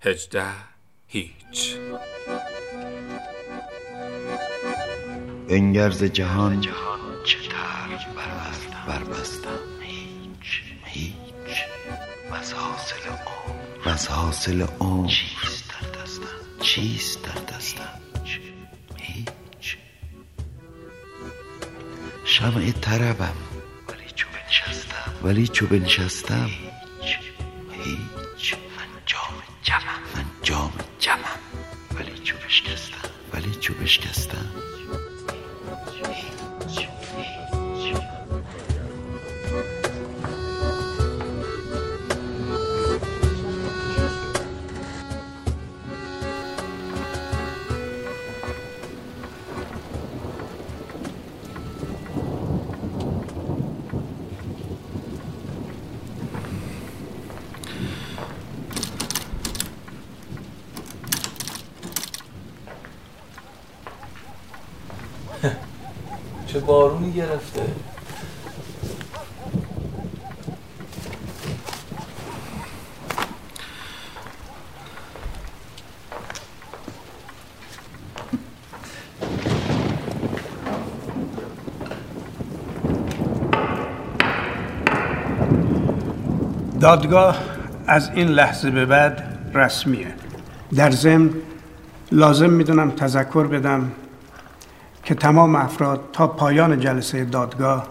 هجده هیچ. انگرز جهان چه طرف بربستم هیچ هیچ. وز حاصل عمر. حاصل عمر. چیست در دستم؟ چیست در دستم؟ هیچ. شمع طربم. ولی چو بنشستم. ولی چو بنشستم. دادگاه از این لحظه به بعد رسمیه. در ضمن لازم می‌دونم تذکر بدم که تمام افراد تا پایان جلسه دادگاه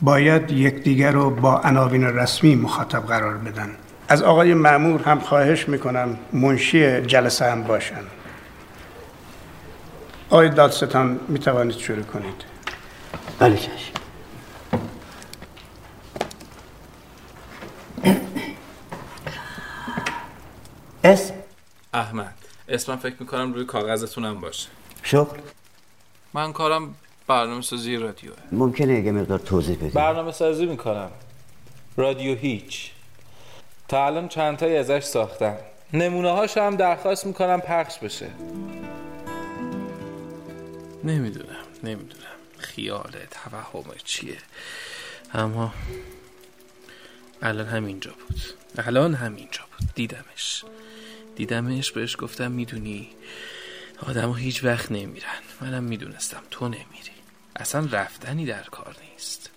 باید یکدیگر رو با عناوین رسمی مخاطب قرار بدن. از آقای معمور هم خواهش می‌کنم منشی جلسه هم باشن. آقای دادستان می‌توانید شروع کنید. بله اسم احمد. اسمم فکر می‌کنم روی کاغذتونم باشه. شغل من کارم برنامه سازی رادیوه. ممکنه یه مقدار توضیح بدید برنامه سازی می‌کنم. رادیو هیچ. تا الان چند تایی ازش ساختم. نمونه هاش هم درخواست می‌کنم پخش بشه. نمی‌دونم نمی‌دونم. خیال توهم چیه؟ اما الان همینجا بود. الان همینجا بود. دیدمش. دیدمش بهش گفتم می‌دونی آدم هیچ وقت نمیرن. منم می‌دونستم تو نمیری. اصلا رفتنی در کار نیست.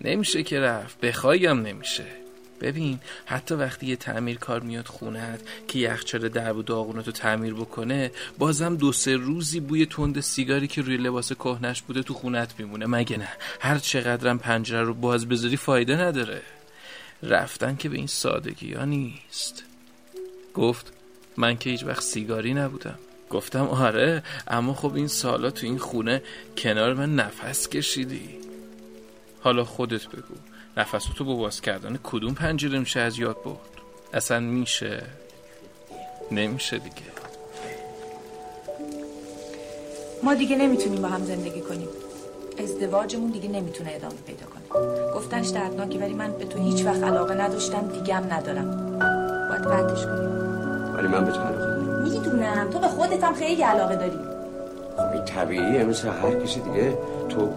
نمیشه که رفت بخوایی هم نمیشه. ببین حتی وقتی یه تعمیر کار میاد خونت که یخچال درب و داغونتو تعمیر بکنه بازم دو سه روزی بوی تند سیگاری که روی لباس کهنش بوده تو خونت میمونه. مگه نه؟ هر چقدرم پنجره رو باز بذاری فایده نداره. رفتن که به این سادگی ها نیست. گفت من که هیچ وقت سیگاری نبودم. گفتم آره اما خب این سالا تو این خونه کنار من نفس کشیدی. حالا خودت بگو نفستو با باز کردن کدوم پنجره میشه از یاد برد؟ اصلا میشه؟ نمیشه دیگه. ما دیگه نمی‌تونیم با هم زندگی کنیم. ازدواجمون دیگه نمی‌تونه ادامه پیدا کنه. گفتنش دردناکه ولی من به تو هیچ وقت علاقه نداشتم دیگه هم ندارم. باید قطعش کنیم. ولی من به تو علاقه دارم می‌دونم تو به خودت هم خیلی علاقه داری. خب این طبیعیه مثل هر کسی دیگه. تو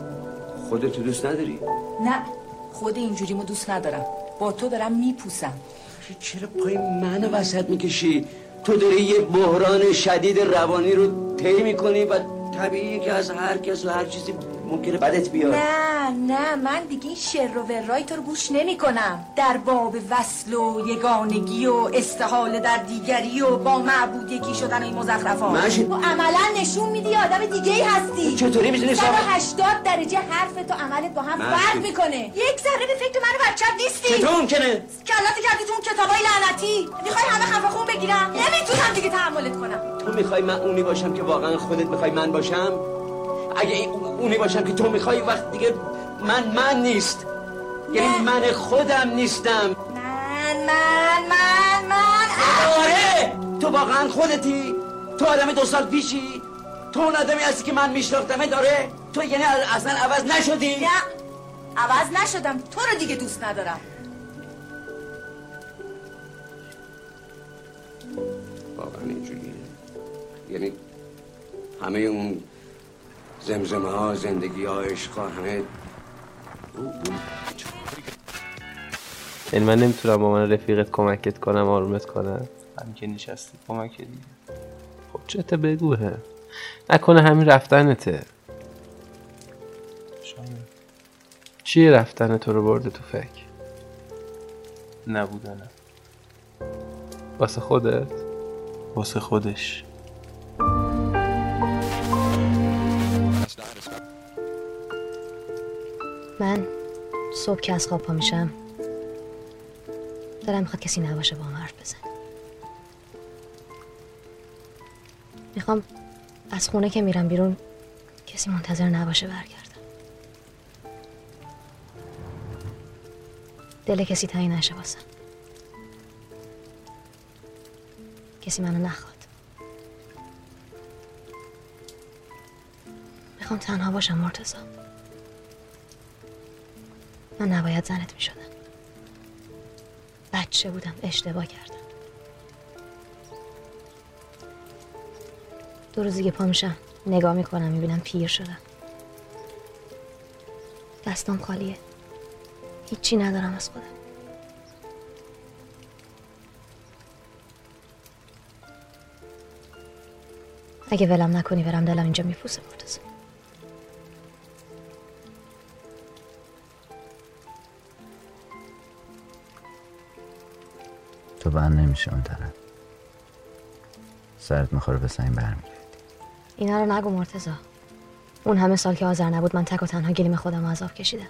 خودتو دوست نداری؟ نه خود اینجوریمو دوست ندارم. با تو دارم میپوسم. چرا پای منو وسط می‌کشی؟ تو داری یه بحران شدید روانی رو طی می‌کنی و طبیعیه که از هر کس و هر چیزی ممکنه بدت بیاد. نه نه من دیگه این شر و ورای تو رو گوش نمی کنم در باب وصل و یگانگی و استحاله در دیگری و با معبود یکی شدن این مزخرفات. ماشی. تو عملا نشون میدی آدم دیگه ای هستی. چطوری می‌تونی صاحب- 180 درجه حرف تو عملت با هم. فرق می‌کنه. یک ذره به فکر من و بچت نیستی. چطور ممکنه؟ کلت کردی تو اون کتابای لعنتی. می‌خوای همه خفه خون بگیرم؟ نمی‌تونم دیگه تحملت کنم. تو می‌خوای من اونی باشم که واقعا خودت می‌خوای من باشم؟ اگه این- اونی باشم که تو می‌خوای وقت دیگه من من نیست. یعنی من خودم نیستم. من من من من. آره! تو واقعا خودتی. تو آدم دو سال پیشی. تو اون آدمی هستی که من میشناختمه داره تو یعنی اصلا عوض نشدی. نه. عوض نشدم. تو رو دیگه دوست ندارم. واقعا اینجوریه. یعنی همه اون زمزمه ها زندگی ها عشق ها همه. یعنی من نمی‌تونم با من رفیقت کمکت کنم آرومت کنم. همین که نشستی کمک دیگه خب چته بگوه نکنه همین رفتنته. شاید. چیه رفتن تو رو برده تو فکر؟ نبودنه. واسه خودت؟ واسه خودش. صبح که از خواب پا میشم دلم می‌خواد کسی نباشه با هم حرف بزن می‌خوام از خونه که میرم بیرون کسی منتظر نباشه برگردم. دل کسی تنگ نشه واسم. کسی منو نخواد. می‌خوام تنها باشم مرتضی. من نباید زنت می‌شدم. بچه بودم اشتباه کردم. دو روزی که پا میشم. نگاه می‌کنم می‌بینم پیر شدم. دستام خالیه. هیچی ندارم از خودم. اگه ولم نکنی برم دلم اینجا میپوسه مرتضی. بند نمیشه اون طرف. سرت می‌خوره به سنگ برمیگه اینا رو نگو مرتزا اون همه سال که آذر نبود من تک و تنها گلیم خودم عذاب کشیدم.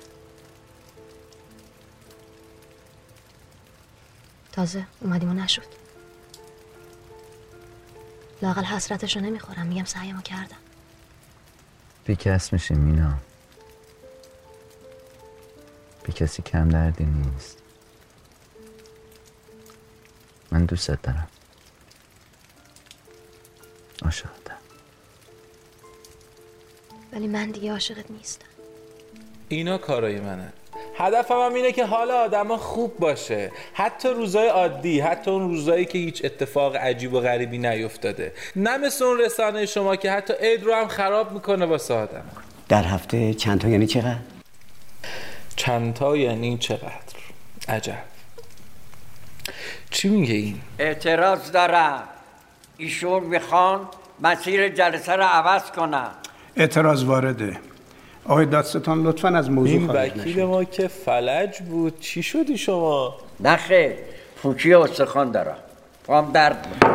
تازه اومدیم و نشد. لاقل حسرتش رو نمی‌خورم میگم سعیمو کردم. بیکس میشی مینا. بی کسی کم دردی نیست. من دوستت دارم. عاشقتم ولی من دیگه عاشقت نیستم. اینا کارای منه. هدفم هم اینه که حال آدما خوب باشه. حتی روزای عادی حتی اون روزایی که هیچ اتفاق عجیب و غریبی نیفتاده. نه مثل اون رسانه شما که حتی عید رو هم خراب می‌کنه واسه آدم. در هفته چند تا یعنی چقدر؟ چندتا یعنی چقدر؟ عجب. چی میگه این؟ اعتراض دارم. ایشون می‌خوان مسیر جلسه رو عوض کنن. اعتراض وارده. آقای دادستان لطفا از موضوع این خارج وکیل. ما که فلج بود. چی شدی شما؟ نخیر پوکی استخوان دارم. پام درد می‌کنه.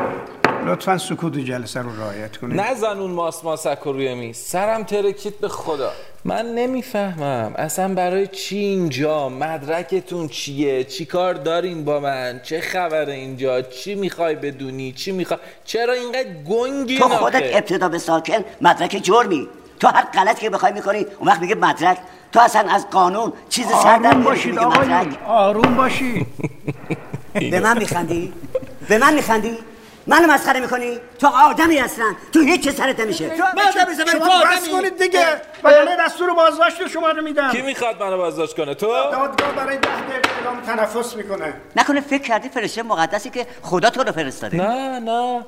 لطفا سکوت جلسه رو رعایت کنید. نزن اون ماس ماسک رو روی میز. سرم ترکید به خدا. من نمی‌فهمم. اصلا برای چی اینجا؟ مدرکتون چیه؟ چی کار دارین با من؟ چه خبره اینجا؟ چی می‌خوای بدونی؟ چی می‌خوای؟ چرا اینقدر گنگی تو خودت ابتدا به ساکن مدرک جرمی. تو هر غلطی که بخوای می‌کنی اون وقت میگه مدرک. تو اصلا از قانون چیز سر در باشید آقایون مدرک. آروم باشید به من میخندی؟ به من میخندی؟ منو مسخره می‌کنی؟ تو آدمی اصلا تو هیچ چه سرت نمیشه. شما بس کنید دیگه. وگرنه دستور بازداشت شما رو میدم. کی می‌خواد منو بازداشت کنه؟ تو؟ دادگاه برای ده دقیقه اعلام تنفس می‌کنه. نکنه فکر کردی فرشته مقدسی که خدا تو رو فرستاده. نه نه.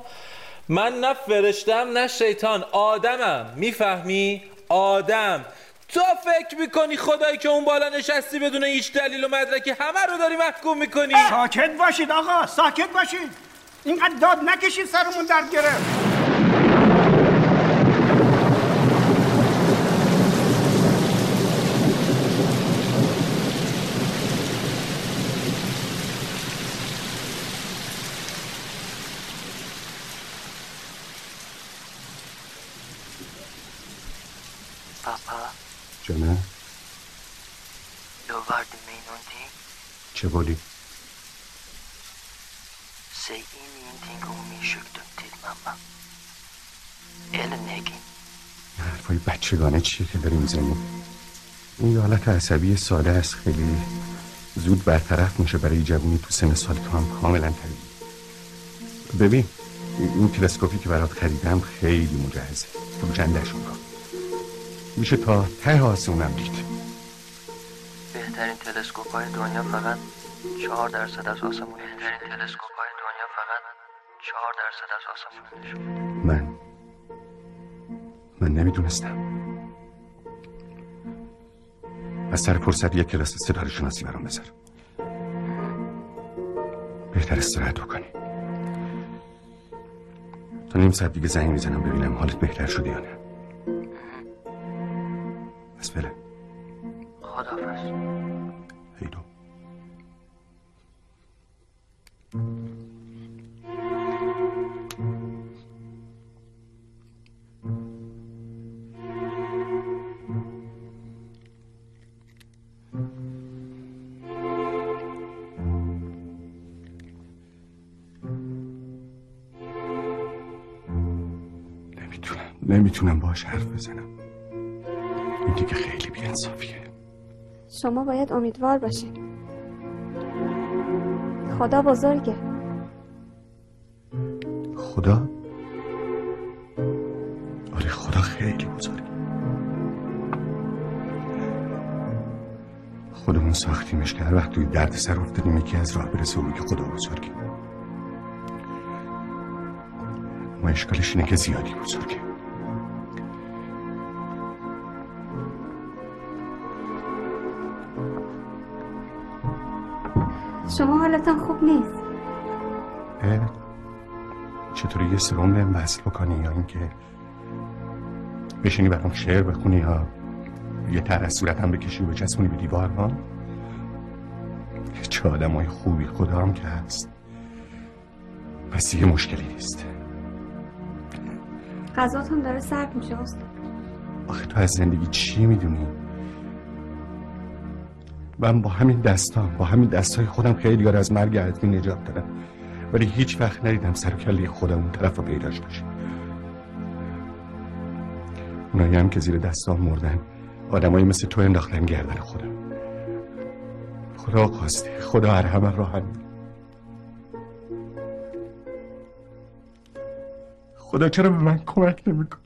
من نه فرشتم نه شیطان. آدمم. می‌فهمی؟ آدم. تو فکر می‌کنی خدایی که اون بالا نشستی بدون هیچ دلیل و مدرکی همه رو داری محکوم می‌کنی؟ ساکت باشید آقا ساکت باشید. اینقدر داد نکشید سرمون درد گرفت جانم lovade mig någonting. چه بولی؟ Eller Negi. حرفای بچگانه چیه که داری می‌زنی؟ این یه حالت عصبی ساده است. خیلی زود برطرف میشه برای جوونی تو سن سال تو هم کاملا طبیعی ببین این تلسکوپی که برات خریدم خیلی مجهزه. فروشندهشون کن میشه تا ته آسمونم دید. بهترین تلسکوپ های دنیا فقط چهار درصد از آسمون بهترین تلسکوپ های دنیا فقط چهار درصد از آسمون نشون من من نمی‌دونستم. از سر فرصت یک کلاس ستاره شناسی برام بذار. بهتر استراحت بکنی. تا نیم ساعت دیگه زنگ می‌زنم ببینم حالت بهتر شده یا نه. بس فعلا خدافز هیدو نمی‌تونم باش حرف بزنم. این دیگه خیلی بیانصافیه. شما باید امیدوار باشید خدا بزرگه. خدا؟ آره خدا خیلی بزرگه. خودمون ساختیمش که هر وقت توی درد سر افتادیم یکی از راه برسه و بگه خدا بزرگه. ما اشکالش اینه که زیادی بزرگه. شما حالتان خوب نیست؟ چطوری یه سرم بهم وصل بکنی یا اینکه بشینی برام شعر بخونی یا یه تر از صورتم بکشی و بچسبونی به دیوار ها چه آدم های خوبی خدا هم که هست پس یه مشکلی نیست غذاتون داره سرد میشه استاد آخه تو از زندگی چی می‌دونی؟ من با همین دستام با همین دستای خودم خیلی رو از مرگ حتمی نجات دادم. ولی هیچ وقت ندیدم سر کله خودم اون طرف رو پیداش باشه اونایی هم که زیر دستام مردن آدمایی مثل تو انداختن گردن خودم. خدا خواسته خدا ارحم راحت خدا چرا به من کمک نمی‌کنه؟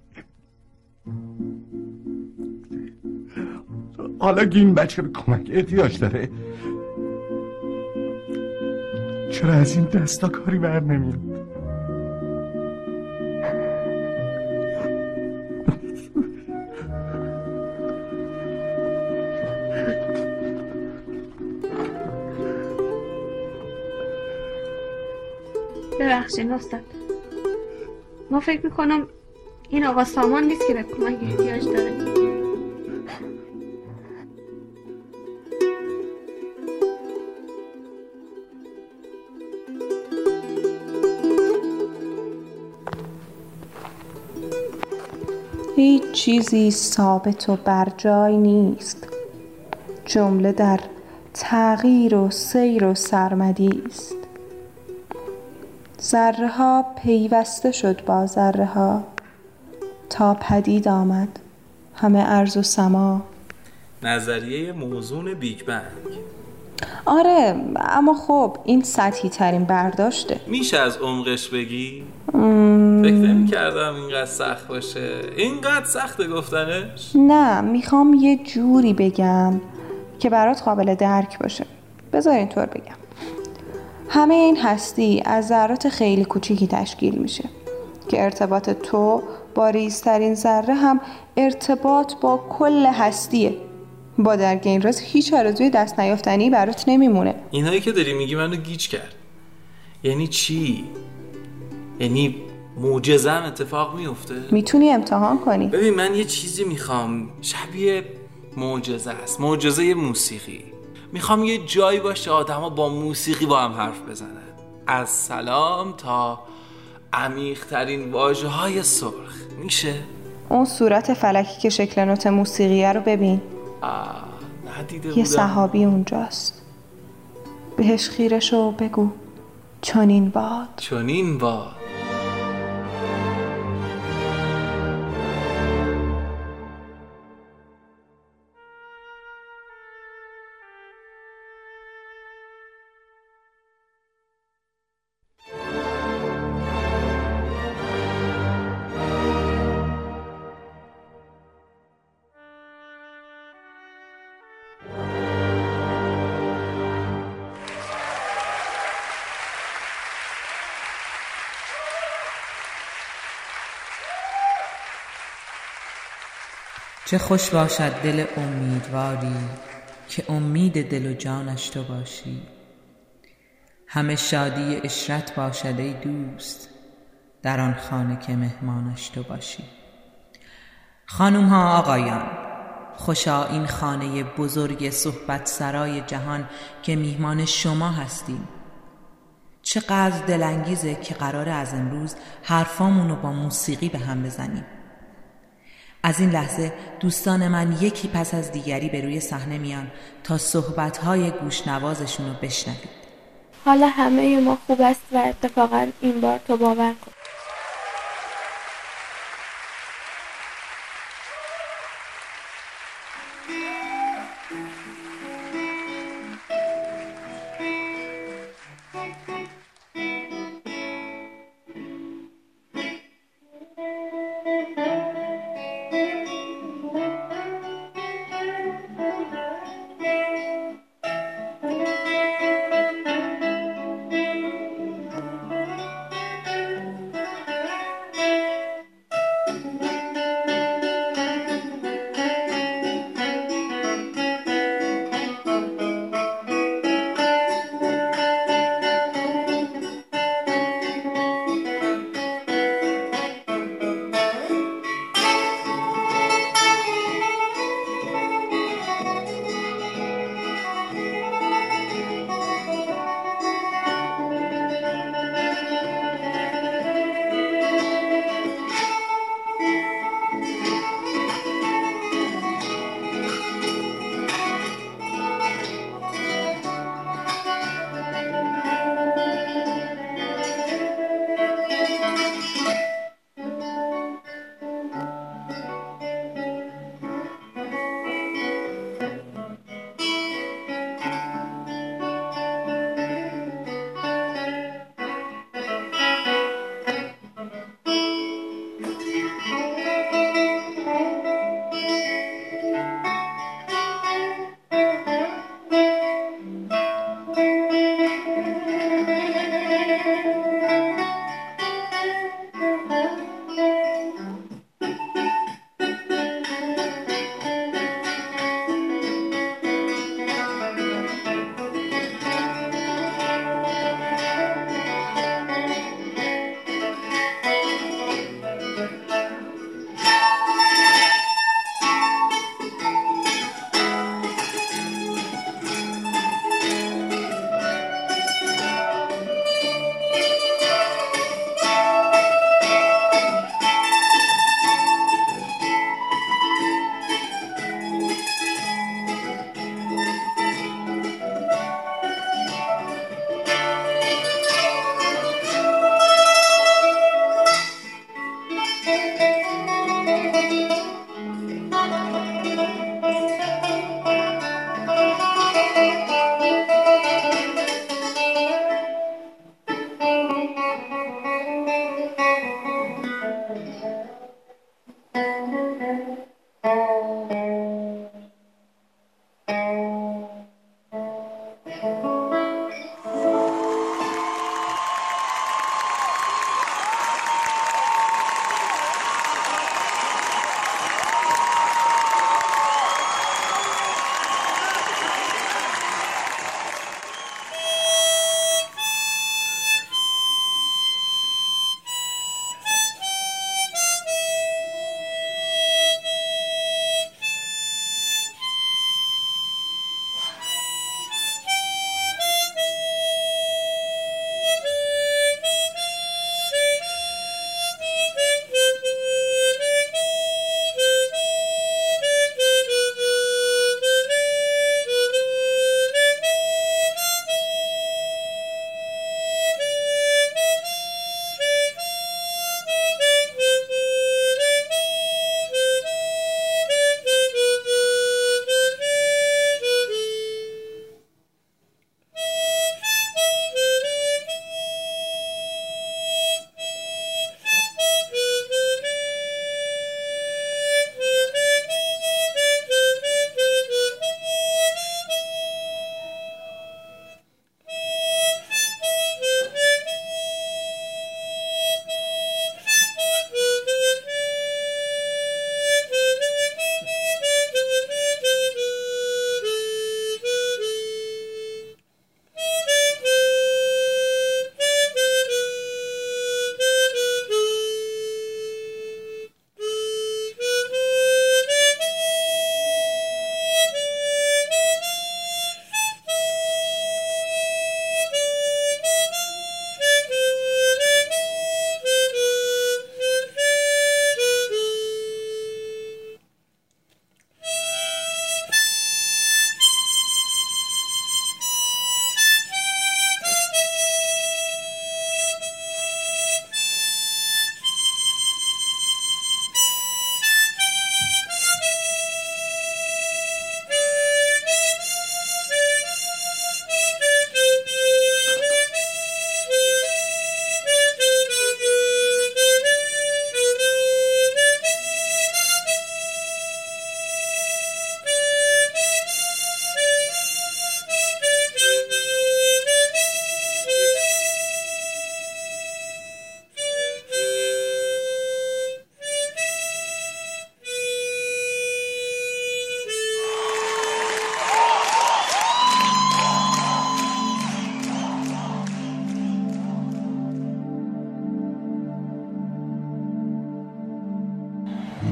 حالا که این بچه به کمک احتیاج داره. چرا از این دستا کاری بر نمیاد؟ ببخشید استاد. ما فکر می‌کنم این آقا سامان نیست که به کمک احتیاج داره. چیزی ثابت و بر جای نیست. جمله در تغییر و سیر و سرمدی است. ذره ها پیوسته شد با ذره ها تا پدید آمد همه ارز و سما. نظریه موزون بیگ بنگ. آره اما خب این سطحی ترین برداشته. میشه از عمقش بگی؟ فکر نمی کردم اینقدر سخت باشه. اینقدر سخته گفتنش؟ نه می‌خوام یه جوری بگم که برات قابل درک باشه. بذار اینطور بگم. همه این هستی از ذرات خیلی کوچیکی تشکیل میشه که ارتباط تو با ریزترین ذره هم ارتباط با کل هستیه. با درک این راز هیچ آرزوی دست نیافتنی برات نمیمونه. اینهایی که داری میگی منو گیج کرد. یعنی چی؟ یعنی معجزه هم اتفاق میفته؟ می‌تونی امتحان کنی. ببین من یه چیزی می‌خوام. شبیه معجزه است. معجزه موسیقی. می‌خوام یه جایی باشه آدما با موسیقی با هم حرف بزنن. از سلام تا عمیقترین واژه های سرخ. میشه؟ اون صورت فلکی که شکل نوت موسیقیه رو ببین. آه ندیده یه بودم. صحابی اونجاست. بهش خیره شو و بگو. چنین باد. چنین با چه خوش باشد دل امیدواری که امید دل و جانش تو باشی. همه شادی اشرت باشد ای دوست در آن خانه که مهمانش تو باشی. خانوم ها آقایان خوشا این خانه بزرگ صحبت سرای جهان که میهمان شما هستیم. چقدر دلانگیزه که قرار از امروز حرفامون رو با موسیقی به هم بزنیم. از این لحظه دوستان من یکی پس از دیگری به روی صحنه میان تا صحبتهای گوشنوازشون رو بشنوید. حالا همه ما خوب است و اتفاقا این بار تو باور کن.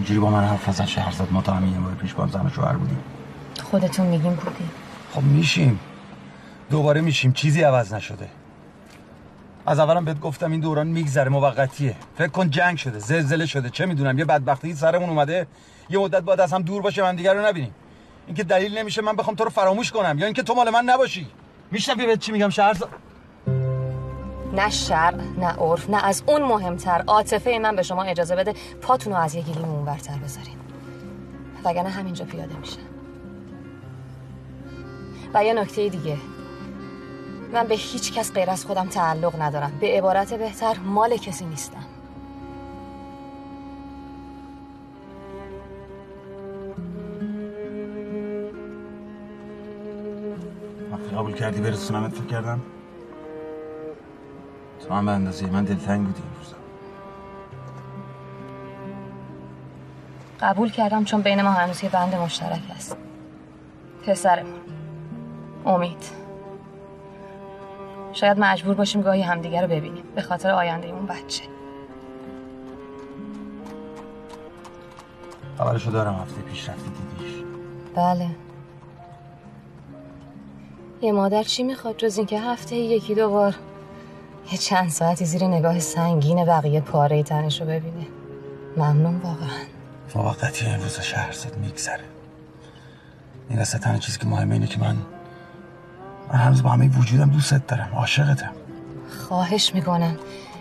اینجوری با من حرف نزن شهرزاد ما تا همین یه ماه پیش با هم زن شوهر بودیم. خودتون میگیم بودی؟ خب میشیم. دوباره میشیم. چیزی عوض نشده. از اولم بهت گفتم این دوران میگذره موقتیه. فکر کن جنگ شده زلزله شده. چه می‌دونم یه بدبختی سرمون اومده یه مدت بعد از هم دور باشه من دیگر رو نبینیم. اینکه دلیل نمیشه من بخوام تو رو فراموش کنم یا اینکه تو مال من نباشی. میشنوی بهت چی میگم شهرزاد؟ نه شرع نه عرف نه از اون مهمتر. عاطفه من به شما اجازه بده پاتون رو از یه گلیم اونورتر بذارین وگرنه همینجا پیاده میشه. و یه نکته دیگه. من به هیچ کس غیر از خودم تعلق ندارم. به عبارت بهتر مال کسی نیستم. وقتی قبول کردی برسونمت فکر کردم تو هم به اندازه من دلتنگ بودی این روزا قبول کردم چون بین ما هنوز یه بند مشترک هست پسرمون امید. شاید مجبور باشیم گاهی همدیگه رو ببینیم. به خاطر آینده اون بچه. خبرشو دارم هفته پیش رفتی دیدیش. بله. یه مادر چی می‌خواد جز اینکه هفته یکی دو بار یه چند ساعتی زیر نگاه سنگین بقیه پاره تنش رو ببینه. ممنون واقعا. موقتی این روزا شهرزاد میگذره. این قصه تنها چیزی که مهمه اینه که من من هنوز با همه وجودم دوستت دارم عاشقتم. خواهش می‌کنم.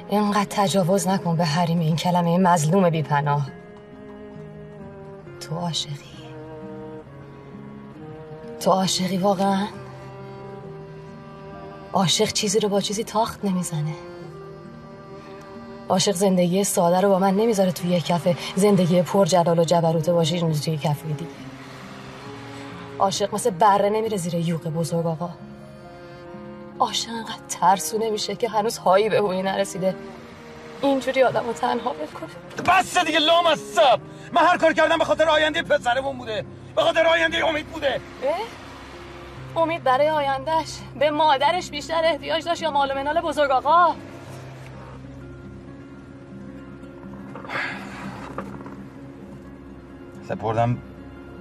اینقدر تجاوز نکن به حریم این کلمه مظلوم بی پناه تو عاشقی. تو عاشقی واقعا؟ عاشق چیزی رو با چیزی تاخت نمی‌زنه. عاشق زندگی ساده رو با من نمی‌ذاره توی یه کفه. زندگی پر جلال و جبروت باشه این توی کفه دیگه. عاشق مثل بره نمیره زیر یوق بزرگ آقا. عاشق انقدر ترسو نمیشه که هنوز هایی به هوی نرسیده. اینجوری آدم رو تنها بکنه. بس دیگه لام از سب. من هر کار کردم به خاطر آینده پسرمون بوده. به خاطر آینده امید بوده. اه؟ امید برای آیندهش به مادرش بیشتر احتیاج داشت یا مال و منال بزرگ آقا؟ سپردم.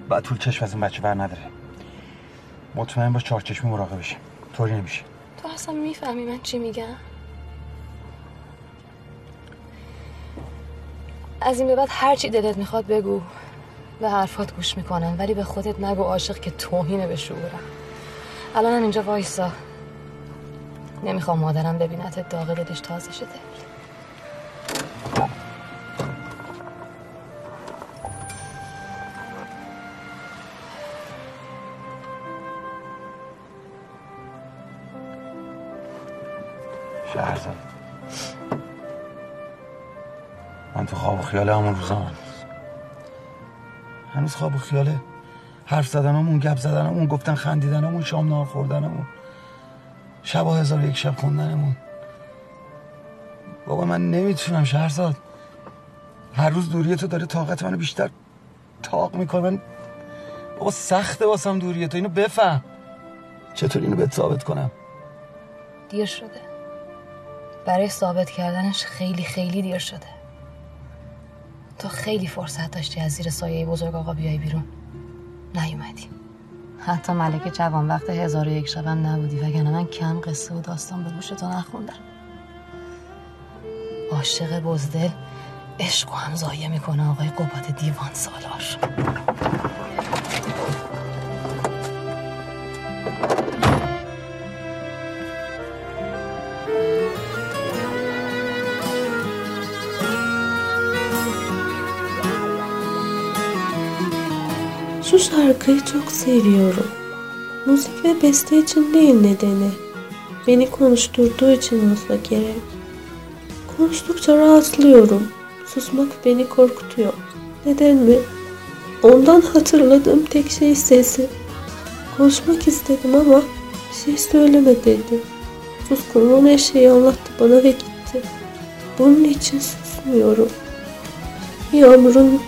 بعد طول چشم از این بچه بر نداره. مطمئن باش چهار چشمی مراقبشیم طوری نمیشه. تو اصلا می‌فهمی من چی میگم؟ از این به بعد هر چی دلت می‌خواد بگو. به حرفات گوش می‌کنم ولی به خودت نگو عاشق که توهینه به شعورم. الانم اینجا وایسا. نمی‌خوام مادرم ببینت داغ دلش تازه شده. شهرزاد. من تو خواب و خیال هنوز خواب و خیاله. حرف زدنمون گپ زدنمون گفتن خندیدنمون شام نهار خوردنمون. شب هزار و یک شب خوندنمون. بابا من نمی‌تونم شهرزاد. هر روز دوری تو داره طاقت منو بیشتر تاق می‌کنه. من بابا سخته واسم دوری تو اینو بفهم. چطور اینو بهت ثابت کنم؟ دیر شده. برای ثابت کردنش خیلی خیلی دیر شده. تو خیلی فرصت داشتی از زیر سایه بزرگ آقا بیای بیرون. نیومدی. حتی ملکه جوان وقت هزار و یک شبم نبودی وگرنه من کم قصه و داستان به گوش تو نخوندم. عاشق بزدل عشق و هم ضایع می‌کنه آقای قباد دیوان سالار. Şarkıyı çok seviyorum. Müzik ve beste için değil nedeni. Beni konuşturduğu için olsa gerek. Konuştukça rahatlıyorum. Susmak beni korkutuyor. Neden mi? Ondan hatırladığım tek şey sesi. Konuşmak istedim ama bir şey söyleme dedi. Suskunluğun her şeyi anlattı bana ve gitti. Bunun için susmuyorum. Yağmurun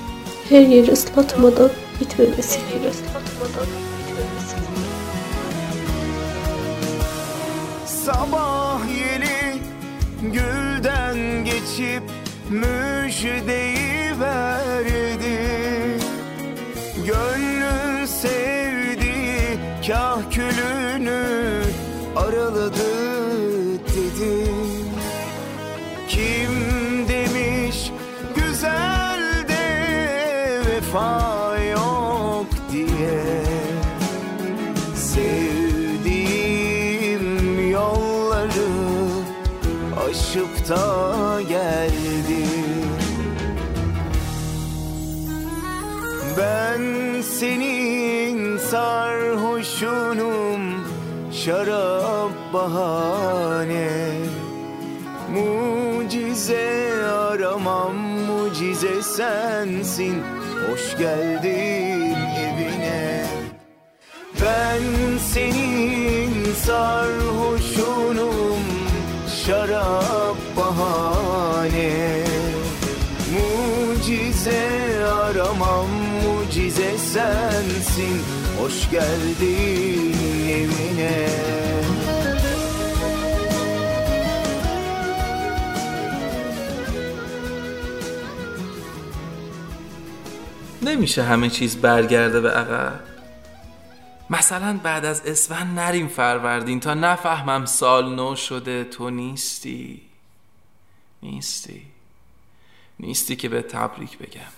her yeri ıslatmadan bitmemesi gerek. Sabah yeni gülden geçip müjdeyi verdi. Gönlün sevdiği kahkülünü araladı dedi. Kim demiş güzel de vefa da geldi. Ben senin sarhoşunum şarap bahane. Mucize aramam mucize sensin. Hoş geldin evine. Ben senin sarhoşunum şarap bahane Mucize aramam mucize sensin Hoş geldin evine نمیشه همه چیز برگرده به عقب؟ مثلا بعد از اسفند نریم فروردین تا نفهمم سال نو شده تو نیستی؟ نیستی. نیستی که به تبریک بگم.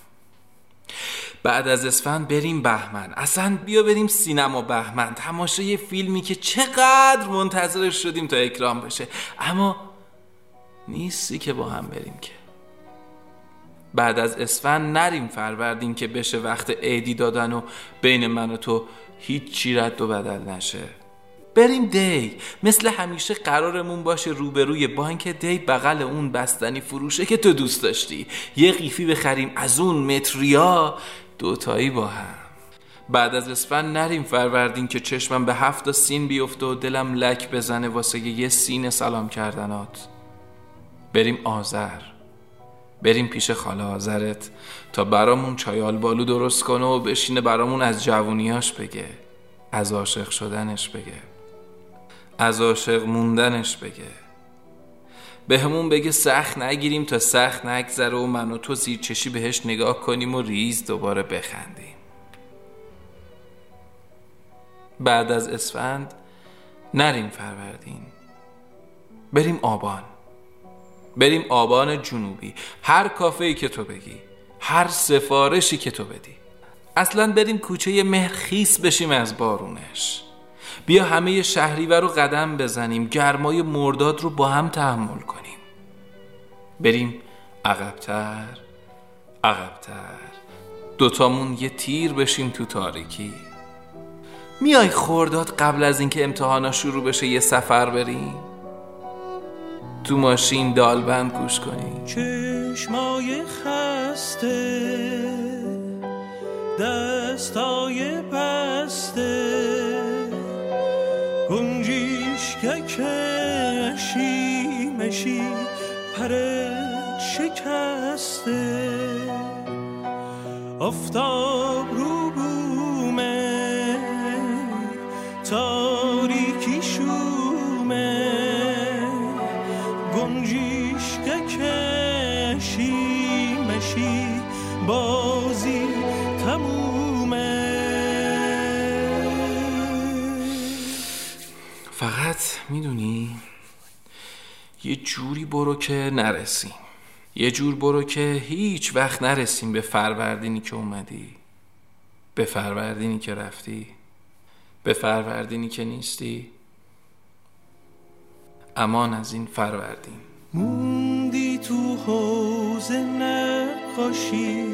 بعد از اسفند بریم بهمن. اصلا بیا بریم سینما بهمن. تماشای فیلمی که چقدر منتظرش شدیم تا اکرام بشه. اما نیستی که با هم بریم که. بعد از اسفند نریم فروردین که بشه وقت عیدی دادن و بین من و تو هیچی رد و بدل نشه. بریم دی مثل همیشه قرارمون باشه روبروی بانک دی بغل اون بستنی فروشه که تو دوست داشتی. یه قیفی بخریم از اون متریا دوتایی با هم. بعد از اسفند نریم فروردین که چشمم به هفت سین بیفته و دلم لک بزنه واسه یه سین سلام کردنات. بریم آذر. بریم پیش خاله آذرت تا برامون چایال بالو درست کنه و بشینه برامون از جوونیاش بگه. از عاشق شدنش بگه. از عاشق موندنش بگه. به همون بگه سخت نگیریم تا سخت نگذره و من و تو زیر چشی بهش نگاه کنیم و ریز دوباره بخندیم. بعد از اسفند نریم فروردین. بریم آبان. بریم آبان جنوبی. هر کافه که تو بگی هر سفارشی که تو بدی. اصلا بریم کوچه مهرخیس بشیم از بارونش. بیا همه شهریور رو قدم بزنیم گرمای مرداد رو با هم تحمل کنیم. بریم عقبتر عقبتر. دوتامون یه تیر بشیم تو تاریکی. میای خورداد قبل از اینکه امتحانا شروع بشه یه سفر بریم تو ماشین دالبند گوش کنیم چشمای خسته دستای بسته گنجیش که کشی مشی پرت شکسته. آفتاب رو می‌دونی؟ یه جوری برو که نرسیم. یه جور برو که هیچ وقت نرسیم به فروردینی که اومدی. به فروردینی که رفتی. به فروردینی که نیستی. امان از این فروردین. موندی تو حوز نقاشی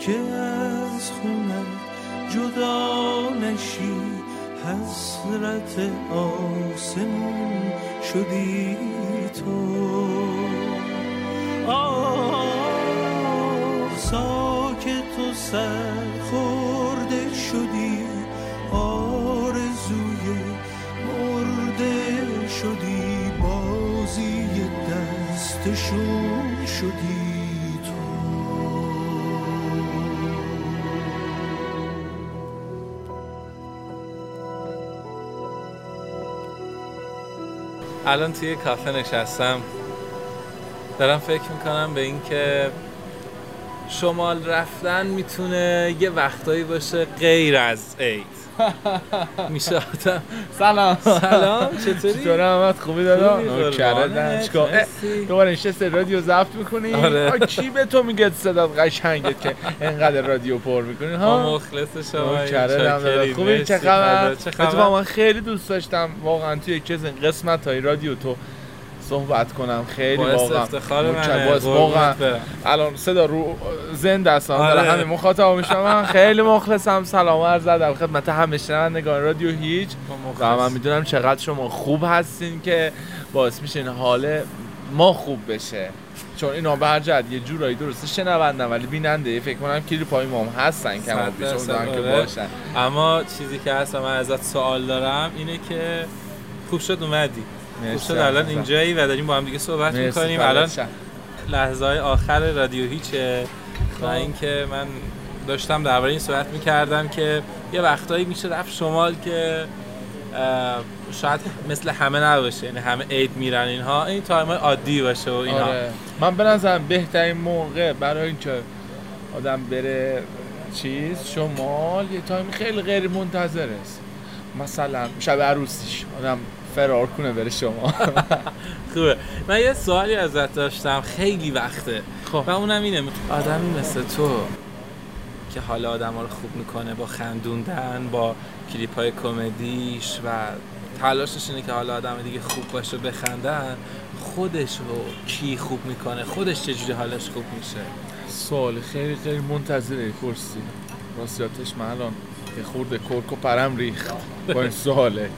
که از خونت جدا نشی. حسرت آسمون شدی تو. آه ساکت و سرخورده شدی آرزوی مرده شدی بازی دستشون شدی. الان توی کافه نشستم. دارم فکر می‌کنم به اینکه شمال رفتن می‌تونه یه وقتایی باشه غیر از عید. میشه آدم سلام سلام چطوری؟ چطور احمد خوبی دادا قربانت، چیکار. دوباره نشسته رادیو ضبط می‌کنی آره. کی به تو میگه صدات قشنگت که انقدر رادیو پر می‌کنی ها مخلص شما. چاکریم. خوبی چه خبر فدا. چه خبر؟ اتفاقا من خیلی دوست داشتم واقعا توی یکی از قسمت های رادیو تو صحبت کنم خیلی واقعا افتخار. منه. واقعا. الان صدا رو زنده است آره. همه مخاطب میشم من خیلی مخلصم. سلام عرض ادب خدمت همه شنوندگان رادیو هیچ. و من می‌دونم چقدر شما خوب هستین که باعث میشه این حال ما خوب بشه. چون اینا به هر جهت یه جورایی درسته شنوندن ولی بیننده. فکر کنم کلیپ های ما هم هستن کم صد بیش که آره. باشن. اما چیزی که هست و من ازت سوال دارم اینه که خوب شد اومدی. خوب شد. الان. اینجایی و داریم با هم دیگه صحبت می‌کنیم. الان. لحظه های آخر رادیو هیچه. و. اینکه من داشتم درباره این صحبت می‌کردم که یه وقتایی میشه رفت شمال که شاید مثل همه نباشه یعنی همه عید میرن اینها این time عادی باشه و اینها آره. من به نظرم بهترین موقع برای اینکه آدم بره چیز شمال یه time خیلی غیر منتظر است مثلا شب عروسیش آدم فرار کنه بره شما. خوبه. من یه سوالی ازت داشتم. خیلی وقته. خب. و اونم اینه آدمی مثل تو که حال آدم رو خوب می‌کنه با خندوندن با کلیپ های کمدیش و تلاشش اینه که حالا آدم دیگه خوب باشه بخندن خودش رو کی خوب می‌کنه؟ خودش چجوری حالش خوب میشه؟ سوال خیلی خیلی منتظره پرسی. راستیاتش من الان یه خورده کرک و پرم ریخت با این سواله.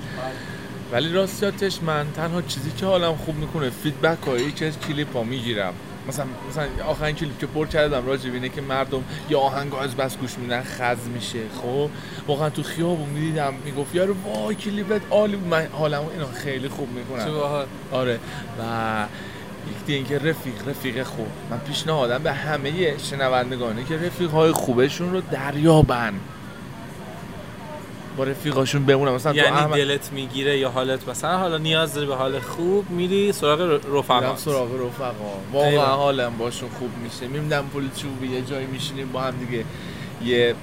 ولی راستیاتش من تنها چیزی که حالم خوب می‌کنه feedback هایی که از کلیپ ها می‌گیرم. مثلا مثلا آخرین کلیپ که پر کردم راجع به اینه که مردم یه آهنگ از بس گوش میدن خز میشه. خب؟ واقعا تو خیابون می‌دیدم می‌گفت یارو وای کلیپت عالی بود. من حالم اینا خیلی خوب می‌کنه. آره. و یکی دیگه اینکه رفیق رفیق خوب. من پیشنهادم به همه شنوندگانه که رفیق های خوبشون رو دریابن. با رفیقاشون بمونن مثلا یعنی احمد- دلت می‌گیره یا حالت مثلا حالا نیاز داری به حال خوب میری سراغ ر- میرم رفقات سراغ رفقا. واقعا. حالم باشون خوب میشه. میمدم پول چوبی یه جایی میشینیم با هم دیگه یه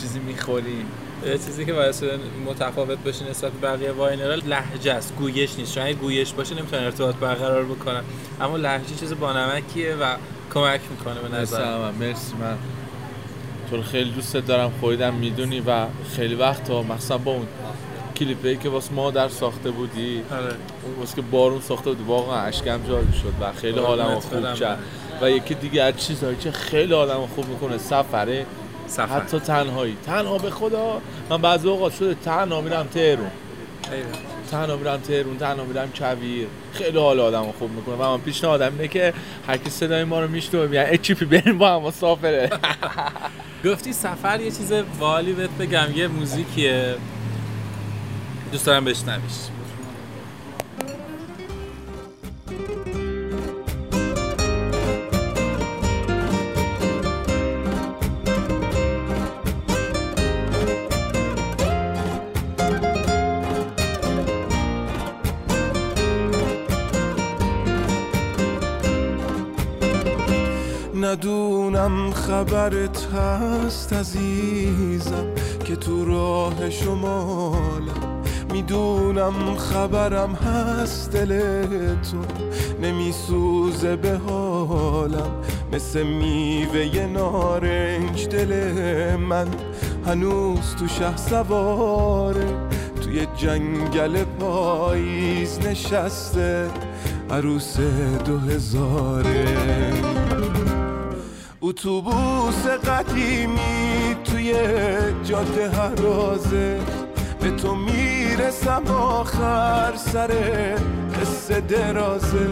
چیزی می‌خوریم. یه چیزی که باعث شده متفاوت بشه نسبت به بقیه واینرها لهجه است. گویش نیست. چون گویش باشه نمی‌تونن ارتباط برقرار بکنن. اما لهجه چیز بانمکیه و کمک می‌کنه به نظر. من مرسی من تو رو خیلی دوست دارم خودم می‌دونی و خیلی وقت ها مخصوصا با اون کلیپی که واسه مادر ساخته بودی آره. واسه که بارون ساخته بودی واقعا اشکم جاری شد و خیلی حالم خوب برم. کرد و یکی دیگه از چیزهایی که خیلی آدم خوب می‌کنه سفره. سفر. حتی تنهایی. تنها به خدا. من بعضی اوقات شده تنها میرم تهرون. تنها میرم تهرون تنها میرم کویر. خیلی حال آدم خوب می‌کنه و من پیشنهادم اینه که هر کی صدای ما رو میشنوه میگن اچیپی بریم با هم مسافره. گفتی سفر یه چیز والی بهت بگم یه موزیکیه. دوست دارم بشنویش. ندونم خبرت هست عزیزم که تو راه شمالم. می‌دونم خبرم هست دلتون نمیسوزه به حالم. مثل میوه نارنج دل من. هنوز تو شه سواره. توی جنگل پاییز نشسته. عروس دو هزاره اتوبوس قدیمی توی جاده هرازه. به تو می‌رسم آخر سر قصه درازه.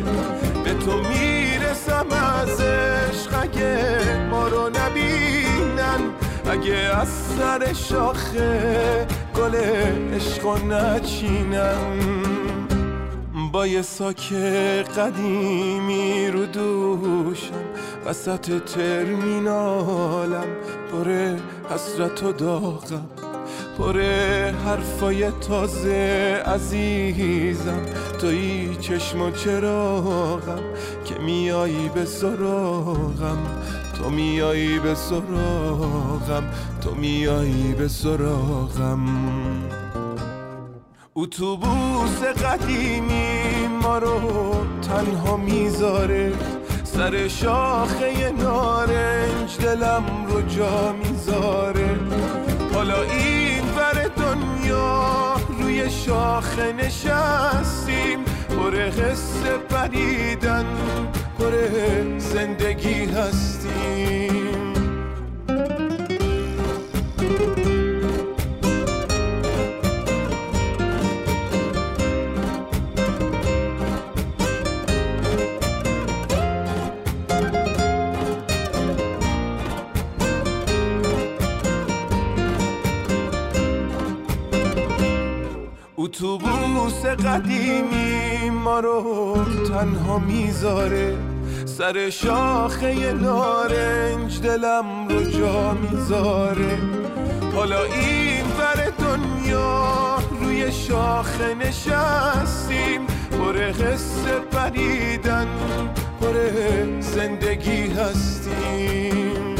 به تو می‌رسم از عشق اگه ما رو نبینن. اگه از سر شاخه گل عشق نچینن. با یه ساک قدیمی رو دوشم وسط ترمینالم پر حسرت و داغم پر حرفای تازه عزیزم. توی چشم و چراغم که میایی به سراغم تو میایی به سراغم تو میایی به سراغم. اتوبوس قدیمی ما رو تنها می‌ذاره سر شاخه نارنج دلم رو جا می‌ذاره. حالا این ور دنیا روی شاخه نشستیم. پر قصه پریدن پر زندگی هستیم. اتوبوس قدیمی ما رو تنها می‌ذاره. سر شاخه نارنج دلم رو جا می‌ذاره. حالا این ور دنیا روی شاخه نشستیم. پر قصه پریدن پر زندگی هستیم.